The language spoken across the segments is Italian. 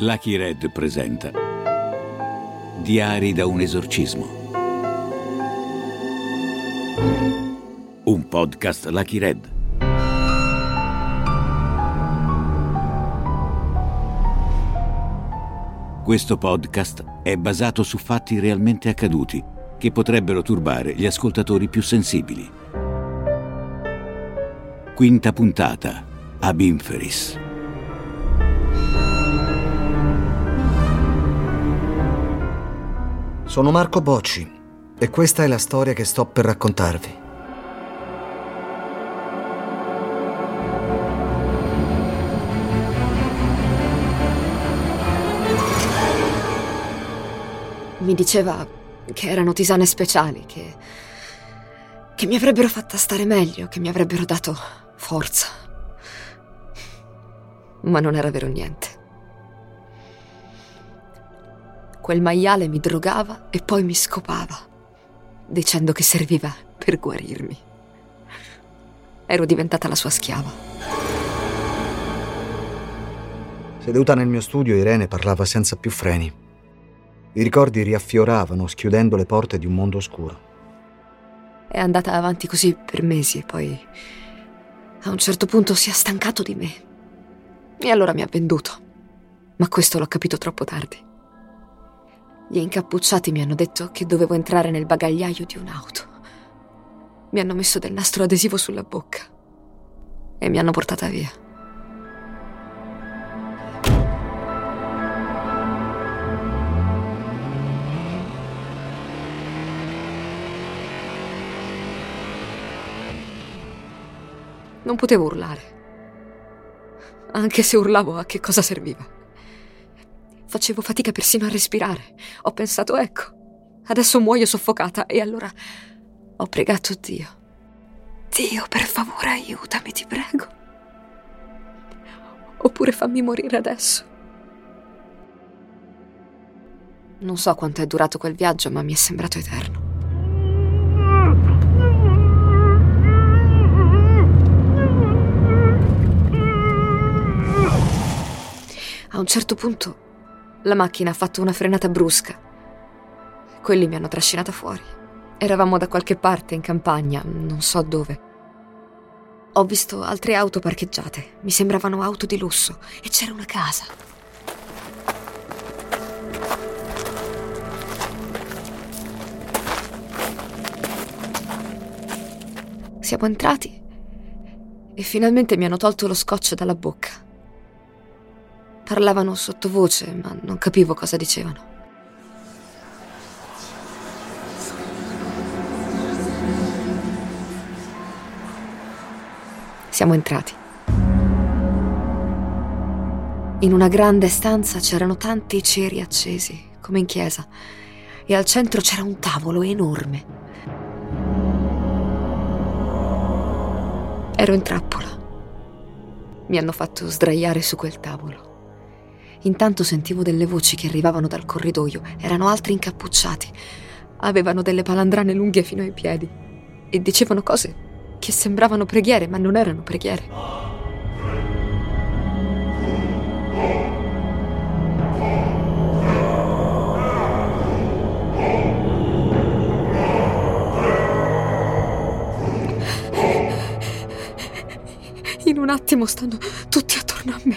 Lucky Red presenta Diari da un esorcismo. Un podcast Lucky Red. Questo podcast è basato su fatti realmente accaduti che potrebbero turbare gli ascoltatori più sensibili. Quinta puntata. Ab Inferis. Sono Marco Bocci e questa è la storia che sto per raccontarvi. Mi diceva che erano tisane speciali, che, che mi avrebbero fatta stare meglio, che mi avrebbero dato forza. Ma non era vero niente. Quel maiale mi drogava e poi mi scopava, dicendo che serviva per guarirmi. Ero diventata la sua schiava. Seduta nel mio studio, Irene parlava senza più freni. I ricordi riaffioravano, schiudendo le porte di un mondo oscuro. È andata avanti così per mesi e poi a un certo punto si è stancato di me. E allora mi ha venduto. Ma questo l'ho capito troppo tardi. Gli incappucciati mi hanno detto che dovevo entrare nel bagagliaio di un'auto. Mi hanno messo del nastro adesivo sulla bocca e mi hanno portata via. Non potevo urlare. Anche se urlavo, a che cosa serviva? Facevo fatica persino a respirare. Ho pensato, ecco, adesso muoio soffocata e allora ho pregato Dio. Dio, per favore, aiutami, ti prego. Oppure fammi morire adesso. Non so quanto è durato quel viaggio, ma mi è sembrato eterno. A un certo punto la macchina ha fatto una frenata brusca. Quelli mi hanno trascinata fuori. Eravamo da qualche parte in campagna, non so dove. Ho visto altre auto parcheggiate, mi sembravano auto di lusso, e c'era una casa. Siamo entrati e finalmente mi hanno tolto lo scotch dalla bocca. Parlavano sottovoce, ma non capivo cosa dicevano. Siamo entrati. In una grande stanza c'erano tanti ceri accesi, come in chiesa, e al centro c'era un tavolo enorme. Ero in trappola. Mi hanno fatto sdraiare su quel tavolo. Intanto sentivo delle voci che arrivavano dal corridoio. Erano altri incappucciati. Avevano delle palandrane lunghe fino ai piedi. E dicevano cose che sembravano preghiere, ma non erano preghiere. In un attimo stanno tutti attorno a me.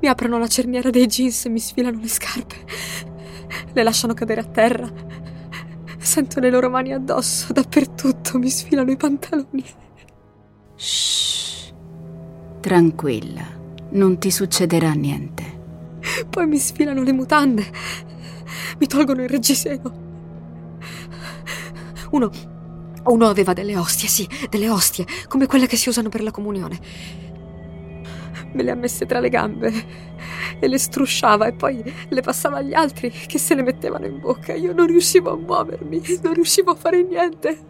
Mi aprono la cerniera dei jeans e mi sfilano le scarpe. Le lasciano cadere a terra. Sento le loro mani addosso, dappertutto mi sfilano i pantaloni. Shh. Tranquilla, non ti succederà niente. Poi mi sfilano le mutande. Mi tolgono il reggiseno. Uno. Uno aveva delle ostie, sì, delle ostie, come quelle che si usano per la comunione me le ha messe tra le gambe e le strusciava e poi le passava agli altri che se le mettevano in bocca. Io non riuscivo a muovermi, non riuscivo a fare niente.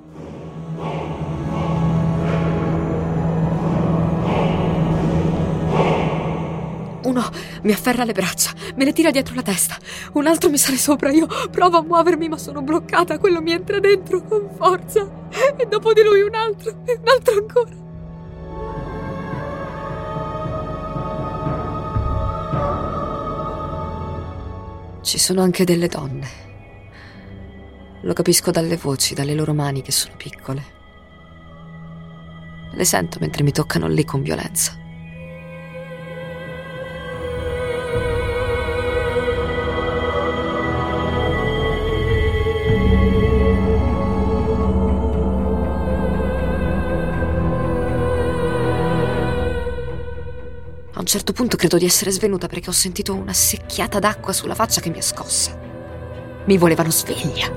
Uno mi afferra le braccia, me le tira dietro la testa, un altro mi sale sopra, io provo a muovermi ma sono bloccata, quello mi entra dentro con forza e dopo di lui un altro e un altro ancora. Ci sono anche delle donne. Lo capisco dalle voci, dalle loro mani che sono piccole. Le sento mentre mi toccano lì con violenza. A un certo punto credo di essere svenuta perché ho sentito una secchiata d'acqua sulla faccia che mi ha scossa. Mi volevano sveglia.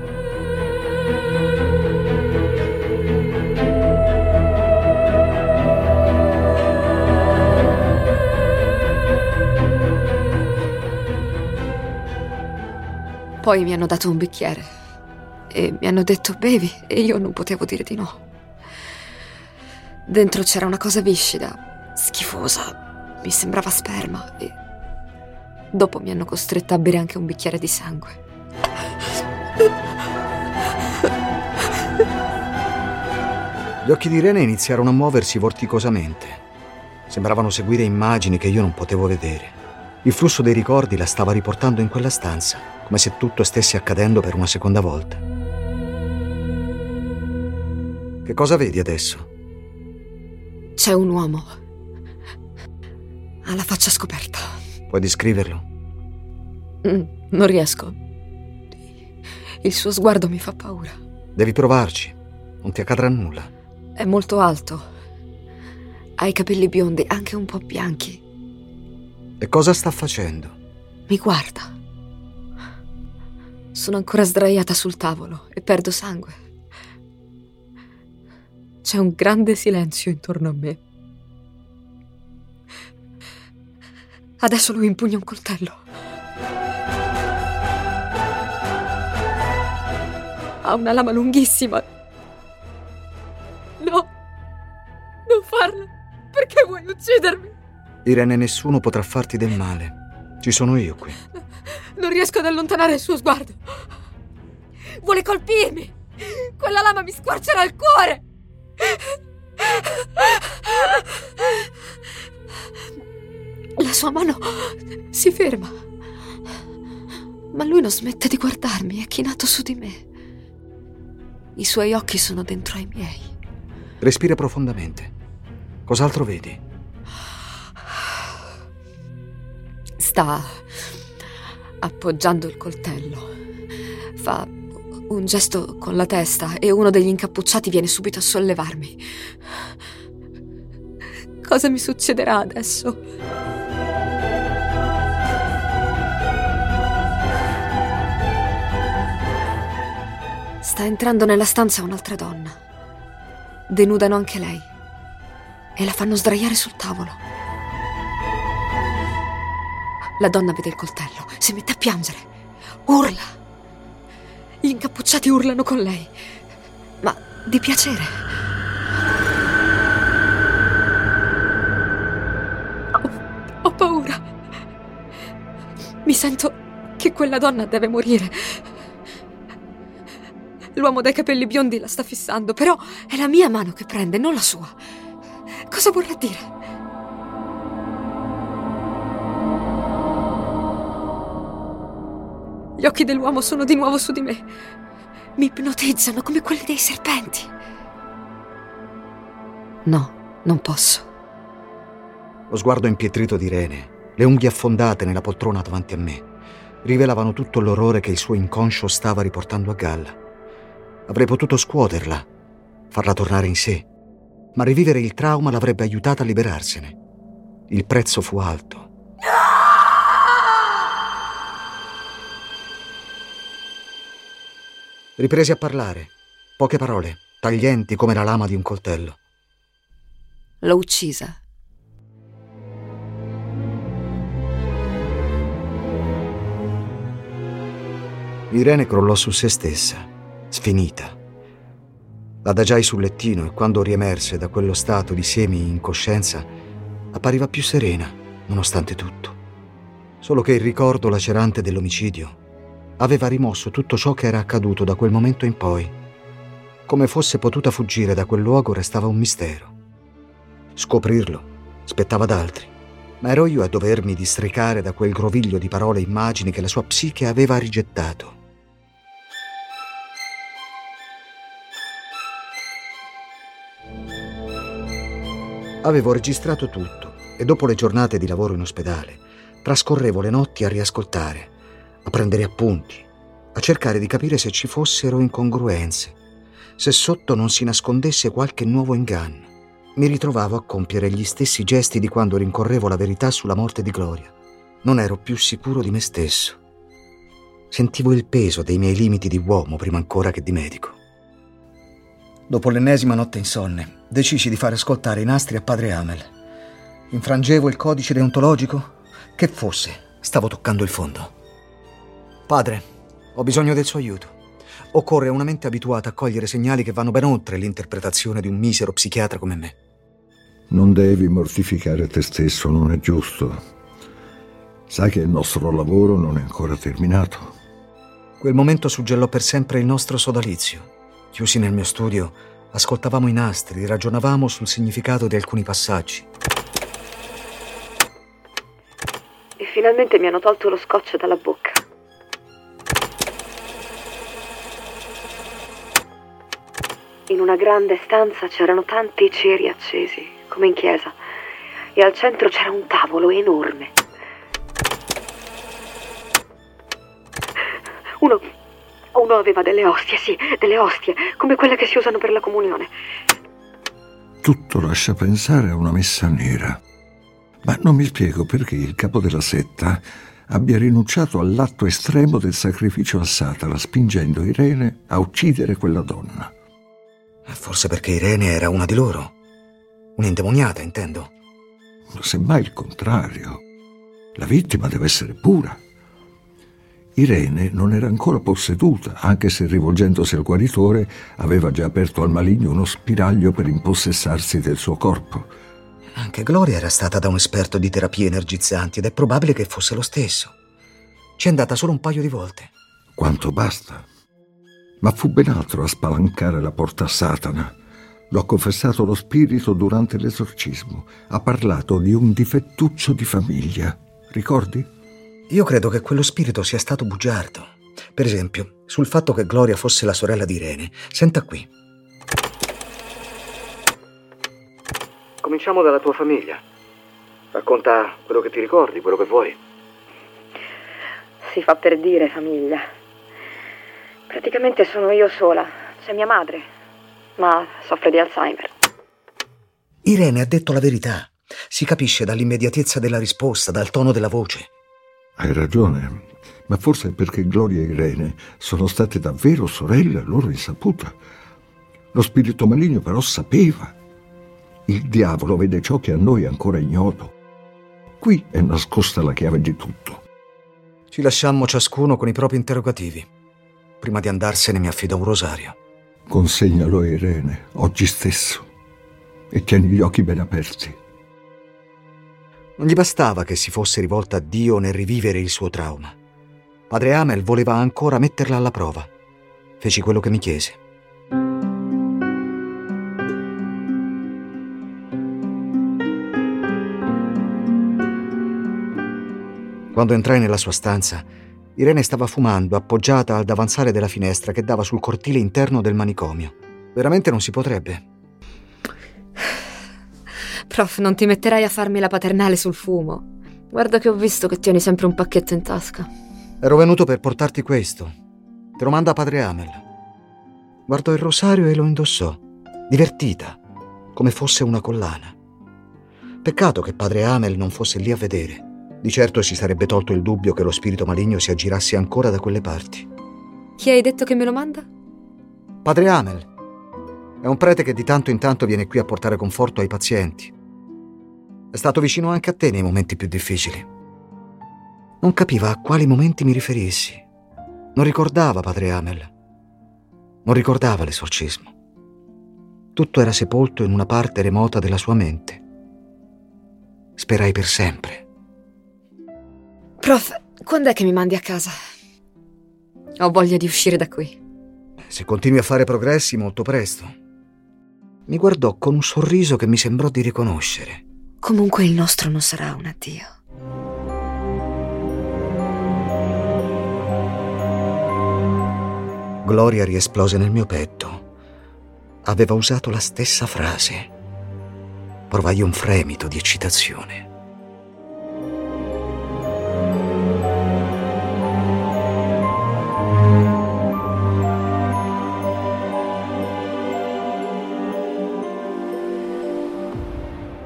Poi mi hanno dato un bicchiere e mi hanno detto bevi e io non potevo dire di no. Dentro c'era una cosa viscida, schifosa, mi sembrava sperma e dopo mi hanno costretta a bere anche un bicchiere di sangue. Gli occhi di Irene iniziarono a muoversi vorticosamente. Sembravano seguire immagini che io non potevo vedere. Il flusso dei ricordi la stava riportando in quella stanza, come se tutto stesse accadendo per una seconda volta. Che cosa vedi adesso? C'è un uomo. Ha la faccia scoperta. Puoi descriverlo? Mm, non riesco. Il suo sguardo mi fa paura. Devi provarci. Non ti accadrà nulla. È molto alto. Ha i capelli biondi, anche un po' bianchi. E cosa sta facendo? Mi guarda. Sono ancora sdraiata sul tavolo e perdo sangue. C'è un grande silenzio intorno a me. Adesso lui impugna un coltello. Ha una lama lunghissima. No, non farlo. Perché vuoi uccidermi? Irene, nessuno potrà farti del male. Ci sono io qui. Non riesco ad allontanare il suo sguardo. Vuole colpirmi. Quella lama mi squarcerà il cuore. La sua mano si ferma. Ma lui non smette di guardarmi, è chinato su di me. I suoi occhi sono dentro ai miei. Respira profondamente. Cos'altro vedi? Sta appoggiando il coltello. Fa un gesto con la testa e uno degli incappucciati viene subito a sollevarmi. Cosa mi succederà adesso? Sta entrando nella stanza un'altra donna. Denudano anche lei e la fanno sdraiare sul tavolo. La donna vede il coltello, si mette a piangere, urla. Gli incappucciati urlano con lei, ma di piacere. Ho, paura. Mi sento che quella donna deve morire. L'uomo dai capelli biondi la sta fissando, però è la mia mano che prende, non la sua. Cosa vorrà dire? Gli occhi dell'uomo sono di nuovo su di me. Mi ipnotizzano come quelli dei serpenti. No, non posso. Lo sguardo impietrito di Irene, le unghie affondate nella poltrona davanti a me, rivelavano tutto l'orrore che il suo inconscio stava riportando a galla. Avrei potuto scuoterla, farla tornare in sé, ma rivivere il trauma l'avrebbe aiutata a liberarsene. Il prezzo fu alto Ripresi a parlare. Poche parole, taglienti come la lama di un coltello. L'ho uccisa. Irene crollò su se stessa, sfinita. L'adagiai sul lettino e quando riemerse da quello stato di semi-incoscienza, appariva più serena, nonostante tutto. Solo che il ricordo lacerante dell'omicidio aveva rimosso tutto ciò che era accaduto da quel momento in poi. Come fosse potuta fuggire da quel luogo restava un mistero. Scoprirlo spettava ad altri, ma ero io a dovermi districare da quel groviglio di parole e immagini che la sua psiche aveva rigettato. Avevo registrato tutto e dopo le giornate di lavoro in ospedale trascorrevo le notti a riascoltare, a prendere appunti, a cercare di capire se ci fossero incongruenze, se sotto non si nascondesse qualche nuovo inganno. Mi ritrovavo a compiere gli stessi gesti di quando rincorrevo la verità sulla morte di Gloria. Non ero più sicuro di me stesso. Sentivo il peso dei miei limiti di uomo prima ancora che di medico. Dopo l'ennesima notte insonne, decisi di fare ascoltare i nastri a padre Amel. Infrangevo il codice deontologico? Che fosse, stavo toccando il fondo. Padre, ho bisogno del suo aiuto. Occorre una mente abituata a cogliere segnali che vanno ben oltre l'interpretazione di un misero psichiatra come me. Non devi mortificare te stesso, non è giusto. Sai che il nostro lavoro non è ancora terminato. Quel momento suggellò per sempre il nostro sodalizio. Chiusi nel mio studio, ascoltavamo i nastri, ragionavamo sul significato di alcuni passaggi. E finalmente mi hanno tolto lo scotch dalla bocca. In una grande stanza c'erano tanti ceri accesi, come in chiesa, e al centro c'era un tavolo enorme. Uno uno aveva delle ostie, sì, delle ostie, come quelle che si usano per la comunione. Tutto lascia pensare a una messa nera. Ma non mi spiego perché il capo della setta abbia rinunciato all'atto estremo del sacrificio a Satana, spingendo Irene a uccidere quella donna. Forse perché Irene era una di loro. Un'indemoniata, intendo. Semmai il contrario. La vittima deve essere pura. Irene non era ancora posseduta, anche se rivolgendosi al guaritore aveva già aperto al maligno uno spiraglio per impossessarsi del suo corpo. Anche Gloria era stata da un esperto di terapie energizzanti ed è probabile che fosse lo stesso. Ci è andata solo un paio di volte. Quanto basta. Ma fu ben altro a spalancare la porta a Satana. Lo ha confessato lo spirito durante l'esorcismo. Ha parlato di un difettuccio di famiglia. Ricordi? Io credo che quello spirito sia stato bugiardo. Per esempio, sul fatto che Gloria fosse la sorella di Irene. Senta qui. Cominciamo dalla tua famiglia. Racconta quello che ti ricordi, quello che vuoi. Si fa per dire famiglia. Praticamente sono io sola. C'è mia madre, ma soffre di Alzheimer. Irene ha detto la verità. Si capisce dall'immediatezza della risposta, dal tono della voce. Hai ragione, ma forse è perché Gloria e Irene sono state davvero sorelle a loro insaputa. Lo spirito maligno però sapeva. Il diavolo vede ciò che a noi è ancora ignoto. Qui è nascosta la chiave di tutto. Ci lasciammo ciascuno con i propri interrogativi. Prima di andarsene mi affidò un rosario. Consegnalo a Irene, oggi stesso, e tieni gli occhi ben aperti. Non gli bastava che si fosse rivolta a Dio nel rivivere il suo trauma. Padre Amel voleva ancora metterla alla prova. Feci quello che mi chiese. Quando entrai nella sua stanza, Irene stava fumando appoggiata al davanzale della finestra che dava sul cortile interno del manicomio. Veramente non si potrebbe. Prof, non ti metterai a farmi la paternale sul fumo. Guarda che ho visto che tieni sempre un pacchetto in tasca. Ero venuto per portarti questo. Te lo manda padre Amel. Guardò il rosario e lo indossò, divertita, come fosse una collana. Peccato che padre Amel non fosse lì a vedere. Di certo si sarebbe tolto il dubbio che lo spirito maligno si aggirasse ancora da quelle parti. Chi hai detto che me lo manda? Padre Amel. È un prete che di tanto in tanto viene qui a portare conforto ai pazienti. È stato vicino anche a te nei momenti più difficili. Non capiva a quali momenti mi riferissi. Non ricordava padre Amel. Non ricordava l'esorcismo. Tutto era sepolto in una parte remota della sua mente. Sperai per sempre. Prof, quando è che mi mandi a casa? Ho voglia di uscire da qui. Se continui a fare progressi, molto presto. Mi guardò con un sorriso che mi sembrò di riconoscere. Comunque il nostro non sarà un addio. Gloria riesplose nel mio petto. Aveva usato la stessa frase. Provai un fremito di eccitazione.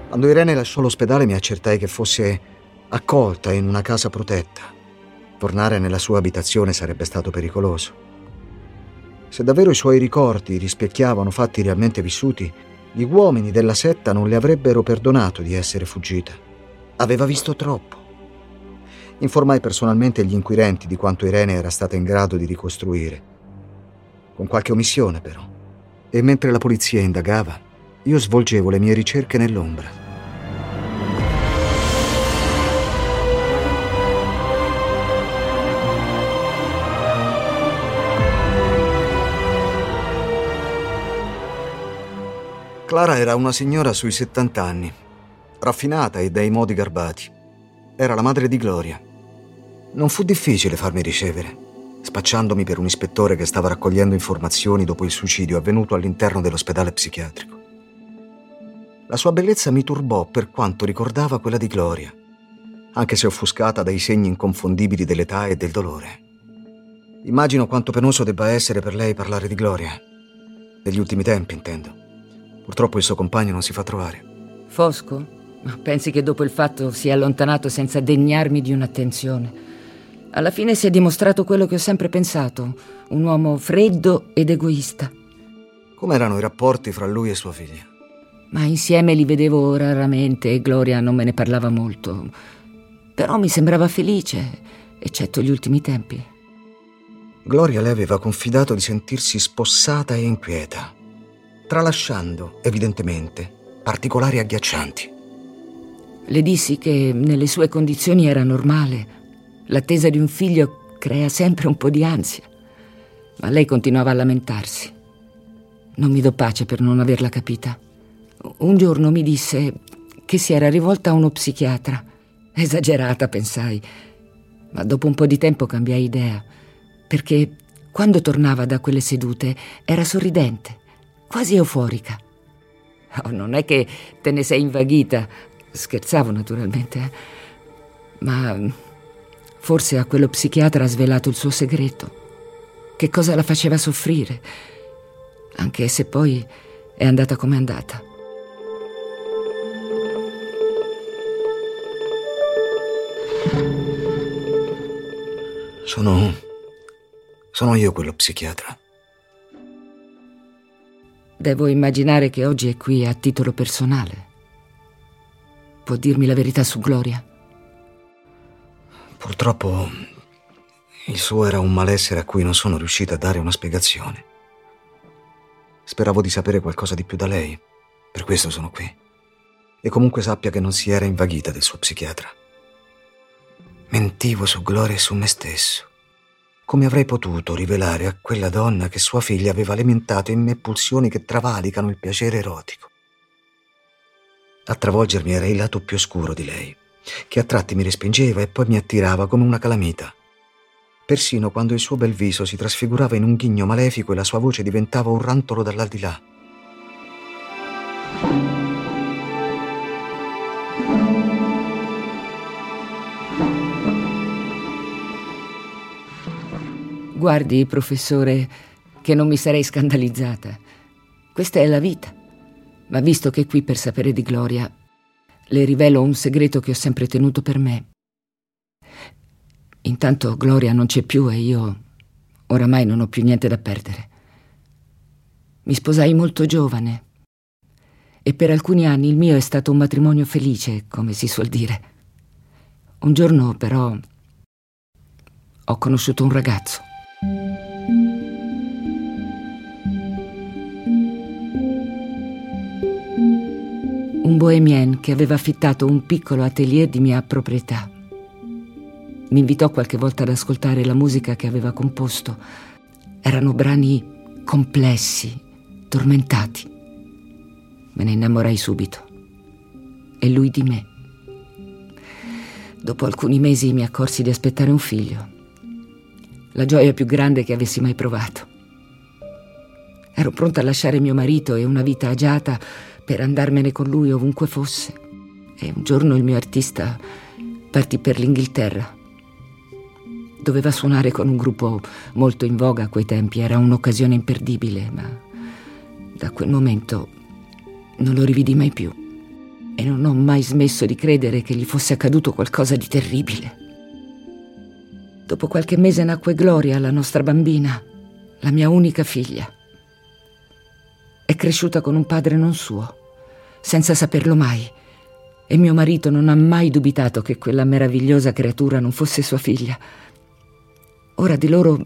Quando Irene lasciò l'ospedale mi accertai che fosse accolta in una casa protetta. Tornare nella sua abitazione sarebbe stato pericoloso. Se davvero i suoi ricordi rispecchiavano fatti realmente vissuti, gli uomini della setta non le avrebbero perdonato di essere fuggita. Aveva visto troppo. Informai personalmente gli inquirenti di quanto Irene era stata in grado di ricostruire. Con qualche omissione, però. E mentre la polizia indagava, io svolgevo le mie ricerche nell'ombra. Clara era una signora sui 70 anni, raffinata e dai modi garbati. Era la madre di Gloria. Non fu difficile farmi ricevere, spacciandomi per un ispettore che stava raccogliendo informazioni dopo il suicidio avvenuto all'interno dell'ospedale psichiatrico. La sua bellezza mi turbò per quanto ricordava quella di Gloria, anche se offuscata dai segni inconfondibili dell'età e del dolore. Immagino quanto penoso debba essere per lei parlare di Gloria. Negli ultimi tempi, intendo. Purtroppo il suo compagno non si fa trovare. Fosco? Pensi che dopo il fatto si è allontanato senza degnarmi di un'attenzione? Alla fine si è dimostrato quello che ho sempre pensato, un uomo freddo ed egoista. Com'erano i rapporti fra lui e sua figlia? Ma insieme li vedevo raramente e Gloria non me ne parlava molto. Però mi sembrava felice, eccetto gli ultimi tempi. Gloria le aveva confidato di sentirsi spossata e inquieta tralasciando, evidentemente, particolari agghiaccianti. Le dissi che nelle sue condizioni era normale. L'attesa di un figlio crea sempre un po' di ansia. Ma lei continuava a lamentarsi. Non mi do pace per non averla capita. Un giorno mi disse che si era rivolta a uno psichiatra. Esagerata, pensai. Ma dopo un po' di tempo cambiai idea, perché quando tornava da quelle sedute era sorridente quasi euforica. Oh, non è che te ne sei invaghita. Scherzavo naturalmente, eh. ma forse a quello psichiatra ha svelato il suo segreto. Che cosa la faceva soffrire, anche se poi è andata come è andata. Sono. sono io quello psichiatra. Devo immaginare che oggi è qui a titolo personale. Può dirmi la verità su Gloria? Purtroppo il suo era un malessere a cui non sono riuscita a dare una spiegazione. Speravo di sapere qualcosa di più da lei, per questo sono qui. E comunque sappia che non si era invaghita del suo psichiatra. Mentivo su Gloria e su me stesso. Come avrei potuto rivelare a quella donna che sua figlia aveva alimentato in me pulsioni che travalicano il piacere erotico? A travolgermi era il lato più oscuro di lei, che a tratti mi respingeva e poi mi attirava come una calamita. Persino quando il suo bel viso si trasfigurava in un ghigno malefico e la sua voce diventava un rantolo dall'aldilà. Guardi, professore, che non mi sarei scandalizzata. Questa è la vita. Ma visto che qui per sapere di Gloria, le rivelo un segreto che ho sempre tenuto per me. Intanto Gloria non c'è più e io oramai non ho più niente da perdere. Mi sposai molto giovane e per alcuni anni il mio è stato un matrimonio felice, come si suol dire. Un giorno però ho conosciuto un ragazzo. Un bohemien che aveva affittato un piccolo atelier di mia proprietà. Mi invitò qualche volta ad ascoltare la musica che aveva composto. Erano brani complessi, tormentati. Me ne innamorai subito. e lui di me. Dopo alcuni mesi mi accorsi di aspettare un figlio. La gioia più grande che avessi mai provato. Ero pronta a lasciare mio marito e una vita agiata per andarmene con lui ovunque fosse. E un giorno il mio artista partì per l'Inghilterra. Doveva suonare con un gruppo molto in voga a quei tempi, era un'occasione imperdibile, ma da quel momento non lo rividi mai più e non ho mai smesso di credere che gli fosse accaduto qualcosa di terribile. Dopo qualche mese nacque Gloria, la nostra bambina, la mia unica figlia. È cresciuta con un padre non suo, senza saperlo mai, e mio marito non ha mai dubitato che quella meravigliosa creatura non fosse sua figlia. Ora di loro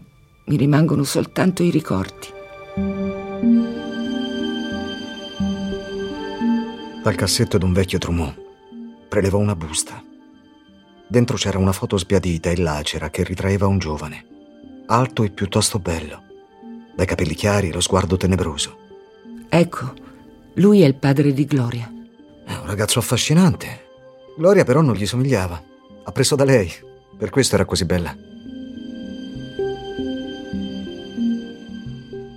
mi rimangono soltanto i ricordi. Dal cassetto d'un vecchio trumò prelevò una busta. Dentro c'era una foto sbiadita e lacera che ritraeva un giovane, alto e piuttosto bello, dai capelli chiari e lo sguardo tenebroso. Ecco, lui è il padre di Gloria. È un ragazzo affascinante. Gloria però non gli somigliava. Ha preso da lei, per questo era così bella.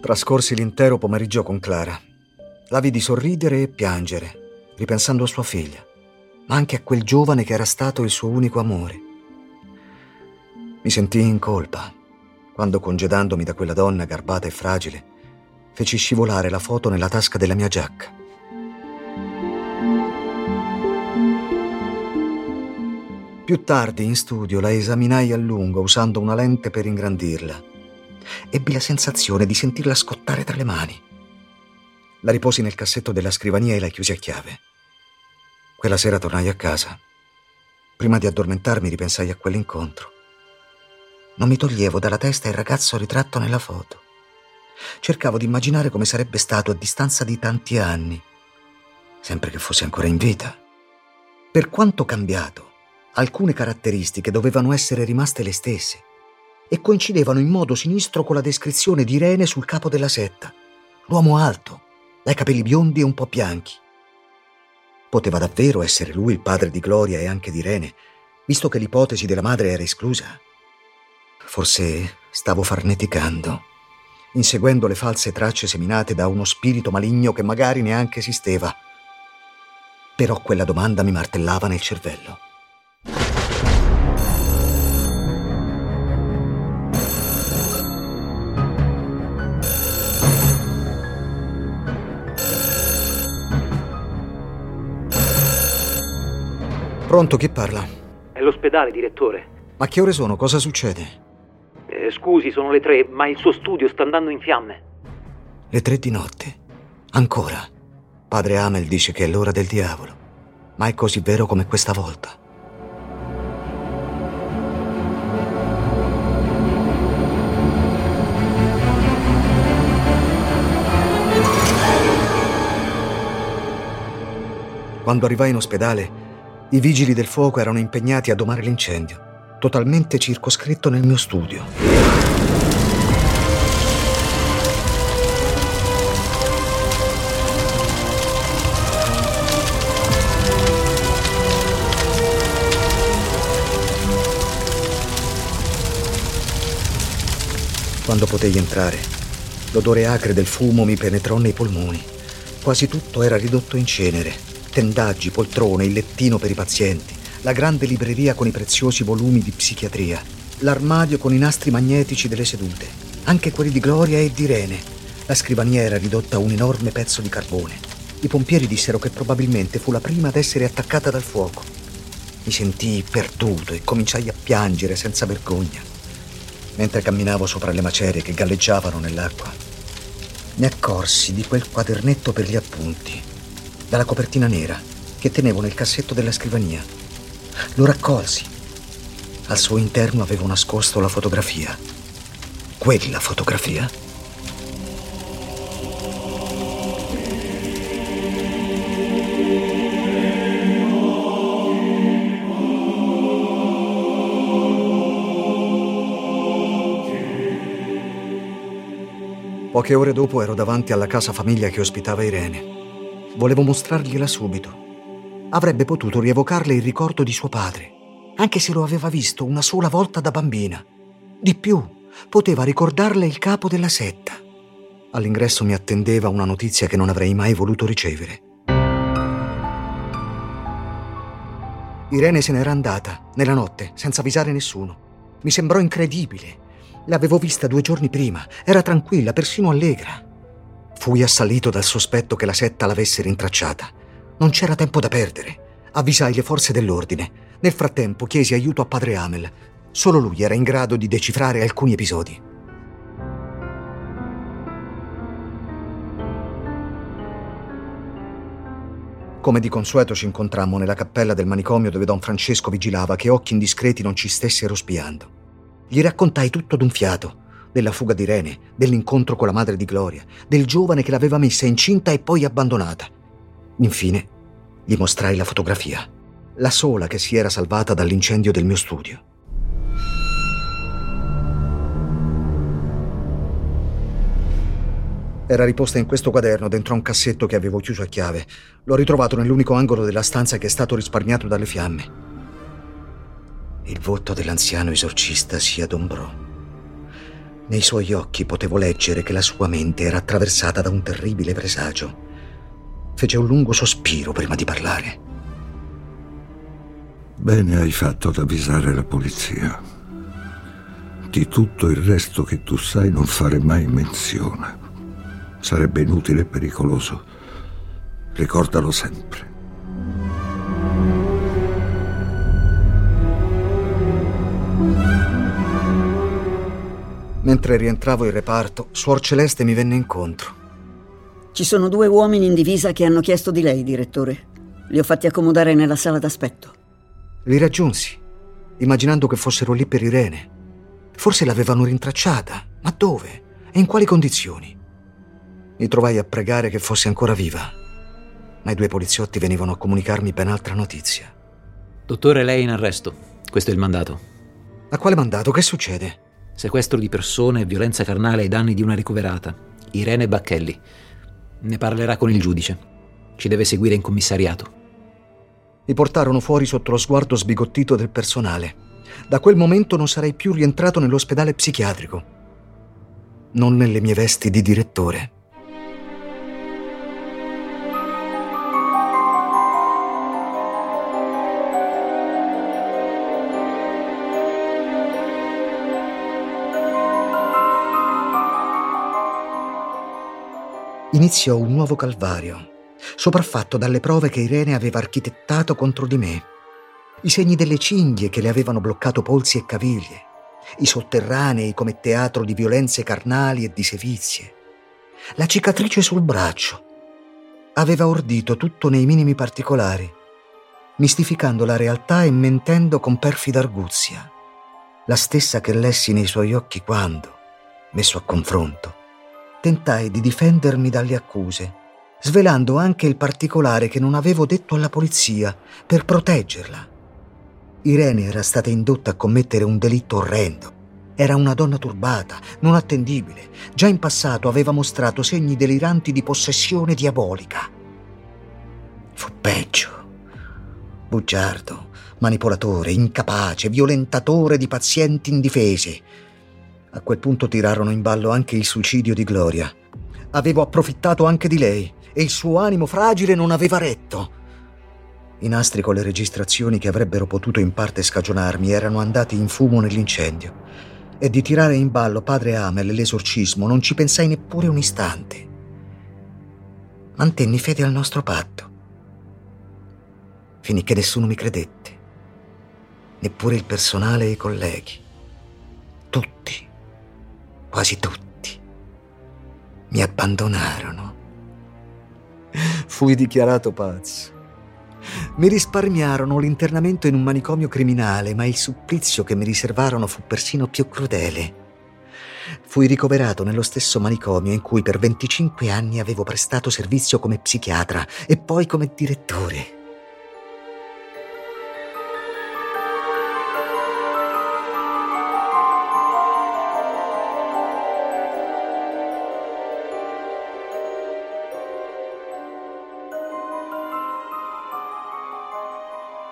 Trascorsi l'intero pomeriggio con Clara. La vidi sorridere e piangere ripensando a sua figlia, ma anche a quel giovane che era stato il suo unico amore. Mi sentii in colpa quando, congedandomi da quella donna garbata e fragile, feci scivolare la foto nella tasca della mia giacca. Più tardi in studio la esaminai a lungo usando una lente per ingrandirla. Ebbi la sensazione di sentirla scottare tra le mani. La riposi nel cassetto della scrivania e la chiusi a chiave. Quella sera tornai a casa. Prima di addormentarmi ripensai a quell'incontro. Non mi toglievo dalla testa il ragazzo ritratto nella foto. Cercavo di immaginare come sarebbe stato a distanza di tanti anni, sempre che fosse ancora in vita. Per quanto cambiato, alcune caratteristiche dovevano essere rimaste le stesse e coincidevano in modo sinistro con la descrizione di Irene sul capo della setta. L'uomo alto, dai capelli biondi e un po' bianchi, Poteva davvero essere lui il padre di Gloria e anche di Irene, visto che l'ipotesi della madre era esclusa? Forse stavo farneticando, inseguendo le false tracce seminate da uno spirito maligno che magari neanche esisteva. Però quella domanda mi martellava nel cervello. Pronto, chi parla? È l'ospedale, direttore. Ma che ore sono? Cosa succede? Eh, scusi, sono le tre, ma il suo studio sta andando in fiamme. Le tre di notte? Ancora? Padre Amel dice che è l'ora del diavolo. Ma è così vero come questa volta. Quando arrivai in ospedale, i vigili del fuoco erano impegnati a domare l'incendio, totalmente circoscritto nel mio studio. Quando potei entrare, l'odore acre del fumo mi penetrò nei polmoni. Quasi tutto era ridotto in cenere tendaggi, poltrone, il lettino per i pazienti, la grande libreria con i preziosi volumi di psichiatria, l'armadio con i nastri magnetici delle sedute, anche quelli di Gloria e di Irene. La scrivania era ridotta a un enorme pezzo di carbone. I pompieri dissero che probabilmente fu la prima ad essere attaccata dal fuoco. Mi sentii perduto e cominciai a piangere senza vergogna. Mentre camminavo sopra le macerie che galleggiavano nell'acqua, mi accorsi di quel quadernetto per gli appunti dalla copertina nera che tenevo nel cassetto della scrivania. Lo raccolsi. Al suo interno avevo nascosto la fotografia. Quella fotografia. Poche ore dopo ero davanti alla casa famiglia che ospitava Irene. Volevo mostrargliela subito. Avrebbe potuto rievocarle il ricordo di suo padre, anche se lo aveva visto una sola volta da bambina. Di più, poteva ricordarle il capo della setta. All'ingresso mi attendeva una notizia che non avrei mai voluto ricevere. Irene se n'era andata, nella notte, senza avvisare nessuno. Mi sembrò incredibile. L'avevo vista due giorni prima, era tranquilla, persino allegra. Fui assalito dal sospetto che la setta l'avesse rintracciata. Non c'era tempo da perdere. Avvisai le forze dell'ordine. Nel frattempo chiesi aiuto a padre Amel. Solo lui era in grado di decifrare alcuni episodi. Come di consueto ci incontrammo nella cappella del manicomio dove don Francesco vigilava che occhi indiscreti non ci stessero spiando. Gli raccontai tutto d'un fiato, della fuga di Rene, dell'incontro con la madre di Gloria, del giovane che l'aveva messa incinta e poi abbandonata. Infine gli mostrai la fotografia, la sola che si era salvata dall'incendio del mio studio. Era riposta in questo quaderno dentro un cassetto che avevo chiuso a chiave. L'ho ritrovato nell'unico angolo della stanza che è stato risparmiato dalle fiamme. Il volto dell'anziano esorcista si adombrò. Nei suoi occhi potevo leggere che la sua mente era attraversata da un terribile presagio. Fece un lungo sospiro prima di parlare. Bene hai fatto ad avvisare la polizia. Di tutto il resto che tu sai non fare mai menzione. Sarebbe inutile e pericoloso. Ricordalo sempre. Mentre rientravo in reparto, Suor Celeste mi venne incontro. Ci sono due uomini in divisa che hanno chiesto di lei, direttore. Li ho fatti accomodare nella sala d'aspetto. Li raggiunsi, immaginando che fossero lì per Irene. Forse l'avevano rintracciata, ma dove? E in quali condizioni? Mi trovai a pregare che fosse ancora viva, ma i due poliziotti venivano a comunicarmi ben altra notizia. Dottore, lei è in arresto. Questo è il mandato. A quale mandato? Che succede? Sequestro di persone e violenza carnale ai danni di una ricoverata, Irene Bacchelli. Ne parlerà con il giudice. Ci deve seguire in commissariato. Mi portarono fuori sotto lo sguardo sbigottito del personale. Da quel momento non sarei più rientrato nell'ospedale psichiatrico. Non nelle mie vesti di direttore. Iniziò un nuovo calvario, sopraffatto dalle prove che Irene aveva architettato contro di me. I segni delle cinghie che le avevano bloccato polsi e caviglie, i sotterranei come teatro di violenze carnali e di sevizie, la cicatrice sul braccio. Aveva ordito tutto nei minimi particolari, mistificando la realtà e mentendo con perfida arguzia, la stessa che lessi nei suoi occhi quando, messo a confronto, tentai di difendermi dalle accuse, svelando anche il particolare che non avevo detto alla polizia per proteggerla. Irene era stata indotta a commettere un delitto orrendo. Era una donna turbata, non attendibile. Già in passato aveva mostrato segni deliranti di possessione diabolica. Fu peggio. Bugiardo, manipolatore, incapace, violentatore di pazienti indifesi a quel punto tirarono in ballo anche il suicidio di Gloria. Avevo approfittato anche di lei e il suo animo fragile non aveva retto. I nastri con le registrazioni che avrebbero potuto in parte scagionarmi erano andati in fumo nell'incendio e di tirare in ballo padre Amel e l'esorcismo non ci pensai neppure un istante. Mantenni fede al nostro patto, finché nessuno mi credette, neppure il personale e i colleghi. Tutti quasi tutti, mi abbandonarono. Fui dichiarato pazzo. Mi risparmiarono l'internamento in un manicomio criminale, ma il supplizio che mi riservarono fu persino più crudele. Fui ricoverato nello stesso manicomio in cui per 25 anni avevo prestato servizio come psichiatra e poi come direttore.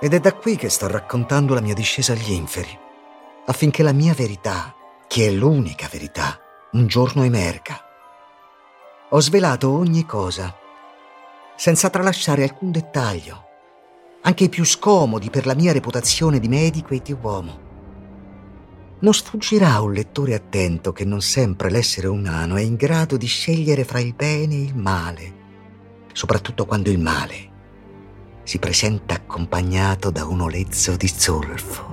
Ed è da qui che sto raccontando la mia discesa agli inferi, affinché la mia verità, che è l'unica verità, un giorno emerga. Ho svelato ogni cosa, senza tralasciare alcun dettaglio, anche i più scomodi per la mia reputazione di medico e di uomo. Non sfuggirà a un lettore attento che non sempre l'essere umano è in grado di scegliere fra il bene e il male, soprattutto quando il male si presenta accompagnato da un olezzo di zolfo.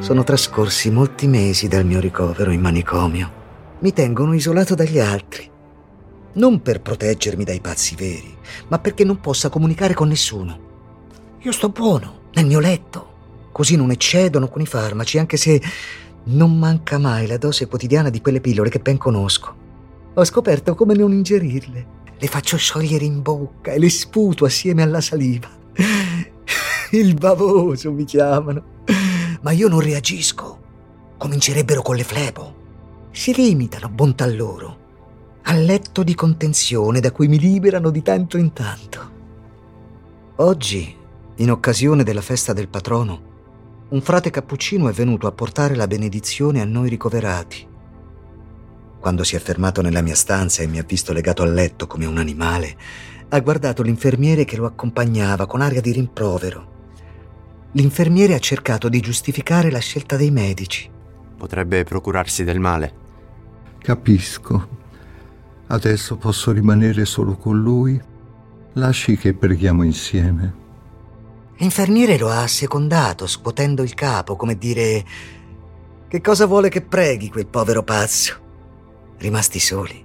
Sono trascorsi molti mesi dal mio ricovero in manicomio mi tengono isolato dagli altri. Non per proteggermi dai pazzi veri, ma perché non possa comunicare con nessuno. Io sto buono, nel mio letto. Così non eccedono con i farmaci, anche se non manca mai la dose quotidiana di quelle pillole che ben conosco. Ho scoperto come non ingerirle. Le faccio sciogliere in bocca e le sputo assieme alla saliva. Il bavoso mi chiamano. Ma io non reagisco. Comincerebbero con le flebo si limitano, bontà loro, al letto di contenzione da cui mi liberano di tanto in tanto. Oggi, in occasione della festa del patrono, un frate cappuccino è venuto a portare la benedizione a noi ricoverati. Quando si è fermato nella mia stanza e mi ha visto legato al letto come un animale, ha guardato l'infermiere che lo accompagnava con aria di rimprovero. L'infermiere ha cercato di giustificare la scelta dei medici. Potrebbe procurarsi del male. Capisco. Adesso posso rimanere solo con lui. Lasci che preghiamo insieme. L'infermiere lo ha assecondato, scuotendo il capo, come dire... Che cosa vuole che preghi quel povero pazzo? Rimasti soli.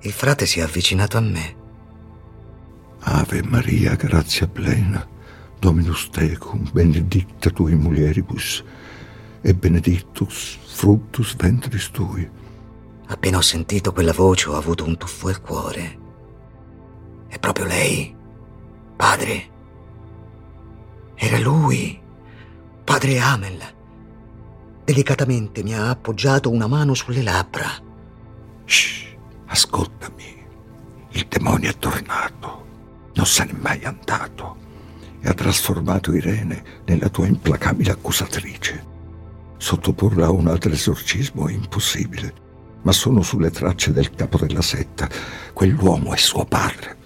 Il frate si è avvicinato a me. Ave Maria, grazia plena, Dominus tecum, benedicta tui mulieribus, e benedictus fructus ventris tui. Appena ho sentito quella voce ho avuto un tuffo al cuore. È proprio lei, padre. Era lui, padre Amel. Delicatamente mi ha appoggiato una mano sulle labbra. Shh, ascoltami. Il demonio è tornato. Non se n'è mai andato e ha trasformato Irene nella tua implacabile accusatrice. Sottoporla a un altro esorcismo è impossibile ma sono sulle tracce del capo della setta. Quell'uomo è suo padre.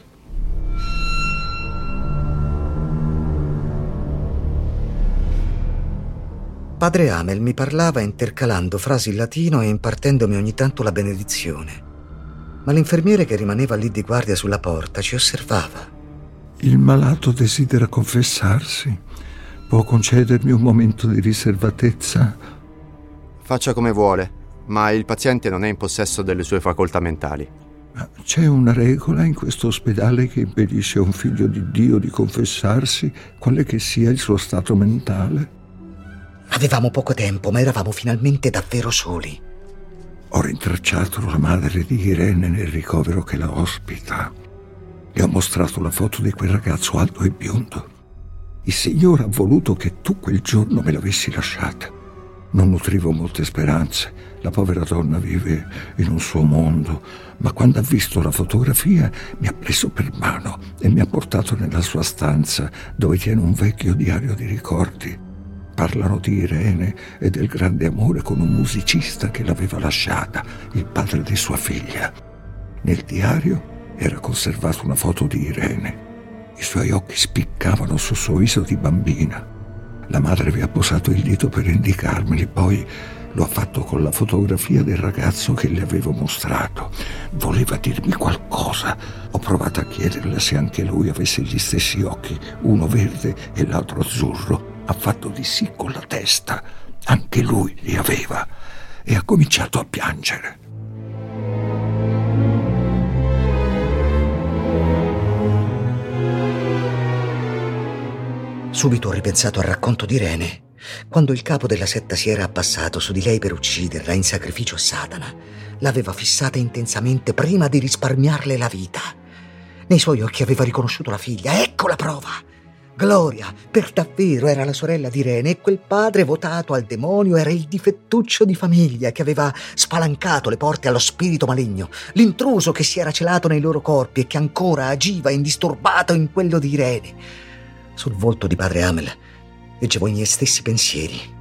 Padre Amel mi parlava intercalando frasi in latino e impartendomi ogni tanto la benedizione. Ma l'infermiere che rimaneva lì di guardia sulla porta ci osservava. Il malato desidera confessarsi. Può concedermi un momento di riservatezza? Faccia come vuole ma il paziente non è in possesso delle sue facoltà mentali. C'è una regola in questo ospedale che impedisce a un figlio di Dio di confessarsi, quale che sia il suo stato mentale? Avevamo poco tempo, ma eravamo finalmente davvero soli. Ho rintracciato la madre di Irene nel ricovero che la ospita. Le ho mostrato la foto di quel ragazzo alto e biondo. Il Signore ha voluto che tu quel giorno me l'avessi lasciata. Non nutrivo molte speranze la povera donna vive in un suo mondo, ma quando ha visto la fotografia mi ha preso per mano e mi ha portato nella sua stanza dove tiene un vecchio diario di ricordi. Parlano di Irene e del grande amore con un musicista che l'aveva lasciata, il padre di sua figlia. Nel diario era conservata una foto di Irene. I suoi occhi spiccavano sul suo viso di bambina. La madre vi ha posato il dito per indicarmeli, poi lo ha fatto con la fotografia del ragazzo che le avevo mostrato. Voleva dirmi qualcosa. Ho provato a chiederle se anche lui avesse gli stessi occhi, uno verde e l'altro azzurro. Ha fatto di sì con la testa. Anche lui li aveva. E ha cominciato a piangere. Subito ho ripensato al racconto di Irene Quando il capo della setta si era appassato su di lei per ucciderla in sacrificio a Satana, l'aveva fissata intensamente prima di risparmiarle la vita. Nei suoi occhi aveva riconosciuto la figlia. Ecco la prova! Gloria, per davvero era la sorella di Irene e quel padre votato al demonio era il difettuccio di famiglia che aveva spalancato le porte allo spirito maligno, l'intruso che si era celato nei loro corpi e che ancora agiva indisturbato in quello di Irene. Sul volto di padre Amel leggevo i miei stessi pensieri.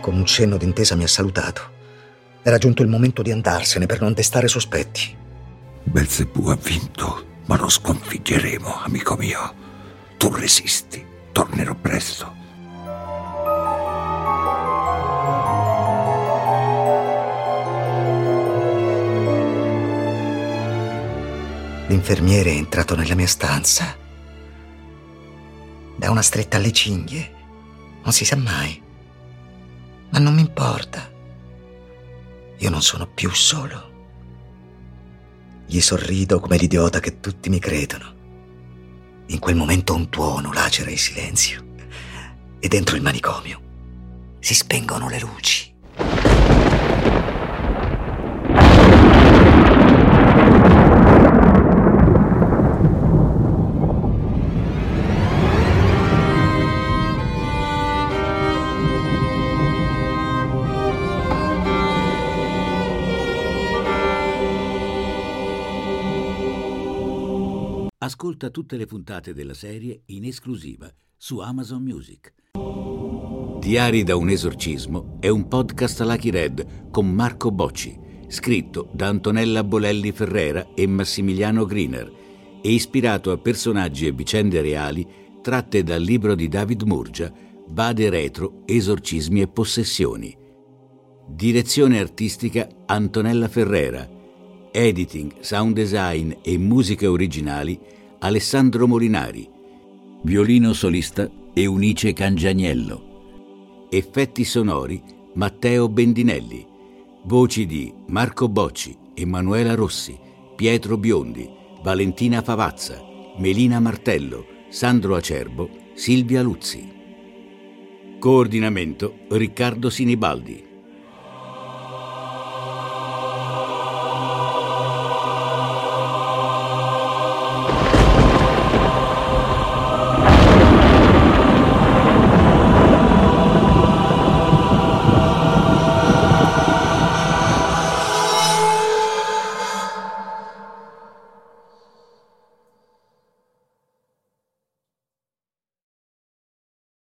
Con un cenno d'intesa mi ha salutato. Era giunto il momento di andarsene per non destare sospetti. Belzebù ha vinto, ma lo sconfiggeremo, amico mio. Tu resisti, tornerò presto. L'infermiere è entrato nella mia stanza. Da una stretta alle cinghie. Non si sa mai. Ma non mi importa. Io non sono più solo. Gli sorrido come l'idiota che tutti mi credono. In quel momento un tuono lacera il silenzio. E dentro il manicomio si spengono le luci. Ascolta tutte le puntate della serie in esclusiva su Amazon Music. Diari da un esorcismo è un podcast Lucky Red con Marco Bocci, scritto da Antonella Bolelli Ferrera e Massimiliano Griner e ispirato a personaggi e vicende reali tratte dal libro di David Murgia, Bade Retro, Esorcismi e Possessioni. Direzione artistica Antonella Ferrera. Editing, sound design e musiche originali Alessandro Molinari, violino solista Eunice Cangianiello, effetti sonori Matteo Bendinelli, voci di Marco Bocci, Emanuela Rossi, Pietro Biondi, Valentina Favazza, Melina Martello, Sandro Acerbo, Silvia Luzzi. Coordinamento Riccardo Sinibaldi.